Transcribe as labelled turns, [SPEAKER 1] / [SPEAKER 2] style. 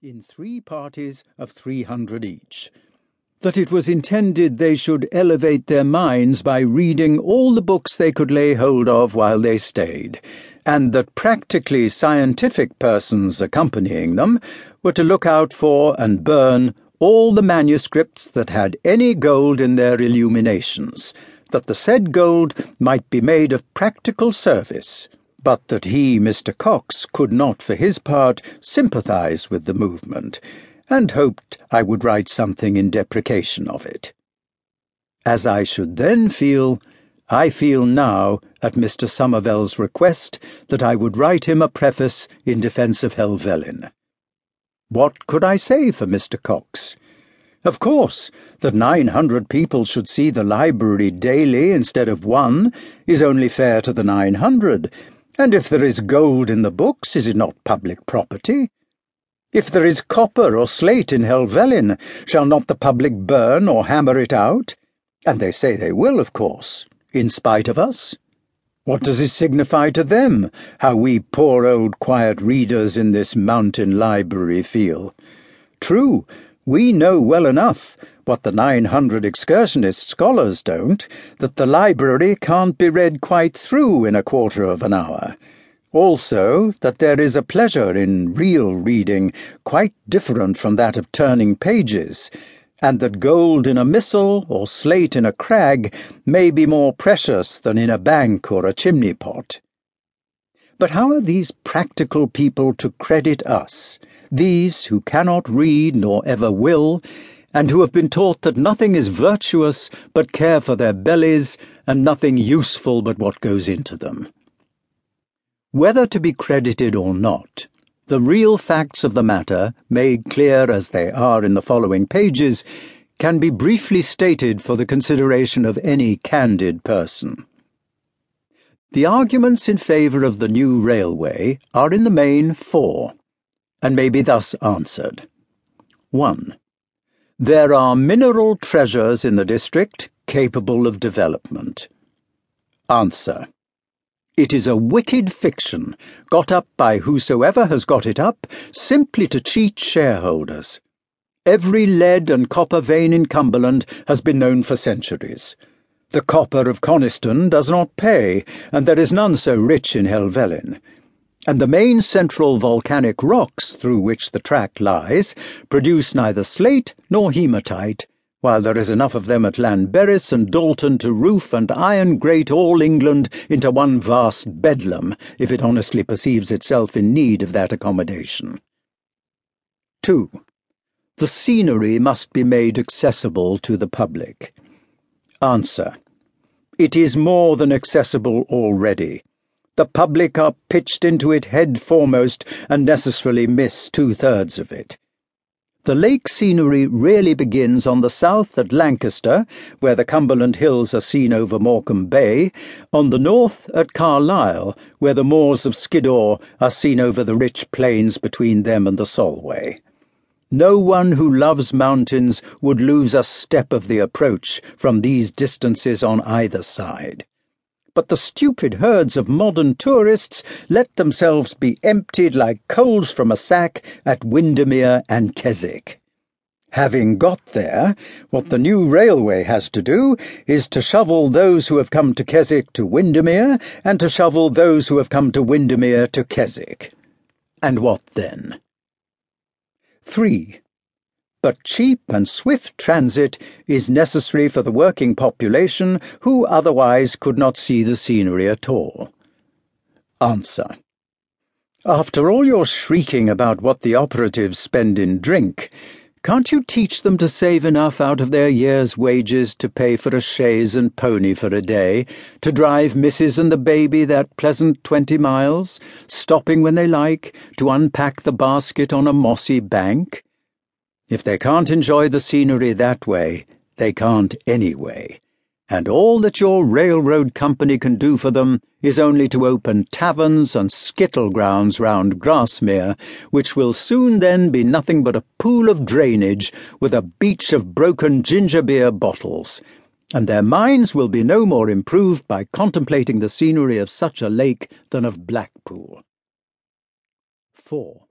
[SPEAKER 1] in three parties of 300 each. That it was intended they should elevate their minds by reading all the books they could lay hold of while they stayed, and that practically scientific persons accompanying them were to look out for and burn all the manuscripts that had any gold in their illuminations, that the said gold might be made of practical service but that he, Mr. Coxe, could not, for his part, sympathise with the movement, and hoped I would write something in deprecation of it. As I should then feel, I feel now, at Mr. Somervell's request, that I would write him a preface in defence of Helvellyn. What could I say for Mr. Coxe? Of course, that 900 people should see the library daily instead of one is only fair to the 900 and if there is gold in the books, is it not public property? If there is copper or slate in Helvellyn, shall not the public burn or hammer it out? And they say they will, of course, in spite of us. What does it signify to them how we poor old quiet readers in this mountain library feel? True, we know well enough what the 900 excursionist scholars don't, that the library can't be read quite through in a quarter of an hour. Also, that there is a pleasure in real reading quite different from that of turning pages, and that gold in a missal or slate in a crag may be more precious than in a bank or a chimney pot. But how are these practical people to credit us, these who cannot read nor ever will, and who have been taught that nothing is virtuous but care for their bellies, and nothing useful but what goes into them. Whether to be credited or not, the real facts of the matter, made clear as they are in the following pages, can be briefly stated for the consideration of any candid person. The arguments in favour of the new railway are in the main four, and may be thus answered. 1. There are mineral treasures in the district capable of development. Answer. It is a wicked fiction, got up by whosoever has got it up, simply to cheat shareholders. Every lead and copper vein in Cumberland has been known for centuries. The copper of Coniston does not pay, and there is none so rich in Helvellyn and the main central volcanic rocks through which the tract lies produce neither slate nor hematite, while there is enough of them at Llanberis and Dalton to roof and iron grate all England into one vast bedlam, if it honestly perceives itself in need of that accommodation. 2. The scenery must be made accessible to the public. Answer. It is more than accessible already the public are pitched into it head foremost and necessarily miss two thirds of it. The lake scenery really begins on the south at Lancaster, where the Cumberland Hills are seen over Morecambe Bay, on the north at Carlisle, where the moors of Skiddaw are seen over the rich plains between them and the Solway. No one who loves mountains would lose a step of the approach from these distances on either side but the stupid herds of modern tourists let themselves be emptied like coals from a sack at Windermere and Keswick. Having got there, what the new railway has to do is to shovel those who have come to Keswick to Windermere, and to shovel those who have come to Windermere to Keswick. And what then? 3 but cheap and swift transit is necessary for the working population who otherwise could not see the scenery at all. Answer. After all your shrieking about what the operatives spend in drink, can't you teach them to save enough out of their year's wages to pay for a chaise and pony for a day, to drive Mrs. and the baby that pleasant twenty miles, stopping when they like, to unpack the basket on a mossy bank? If they can't enjoy the scenery that way, they can't anyway. And all that your railroad company can do for them is only to open taverns and skittle grounds round Grasmere, which will soon then be nothing but a pool of drainage with a beach of broken ginger beer bottles. And their minds will be no more improved by contemplating the scenery of such a lake than of Blackpool. 4.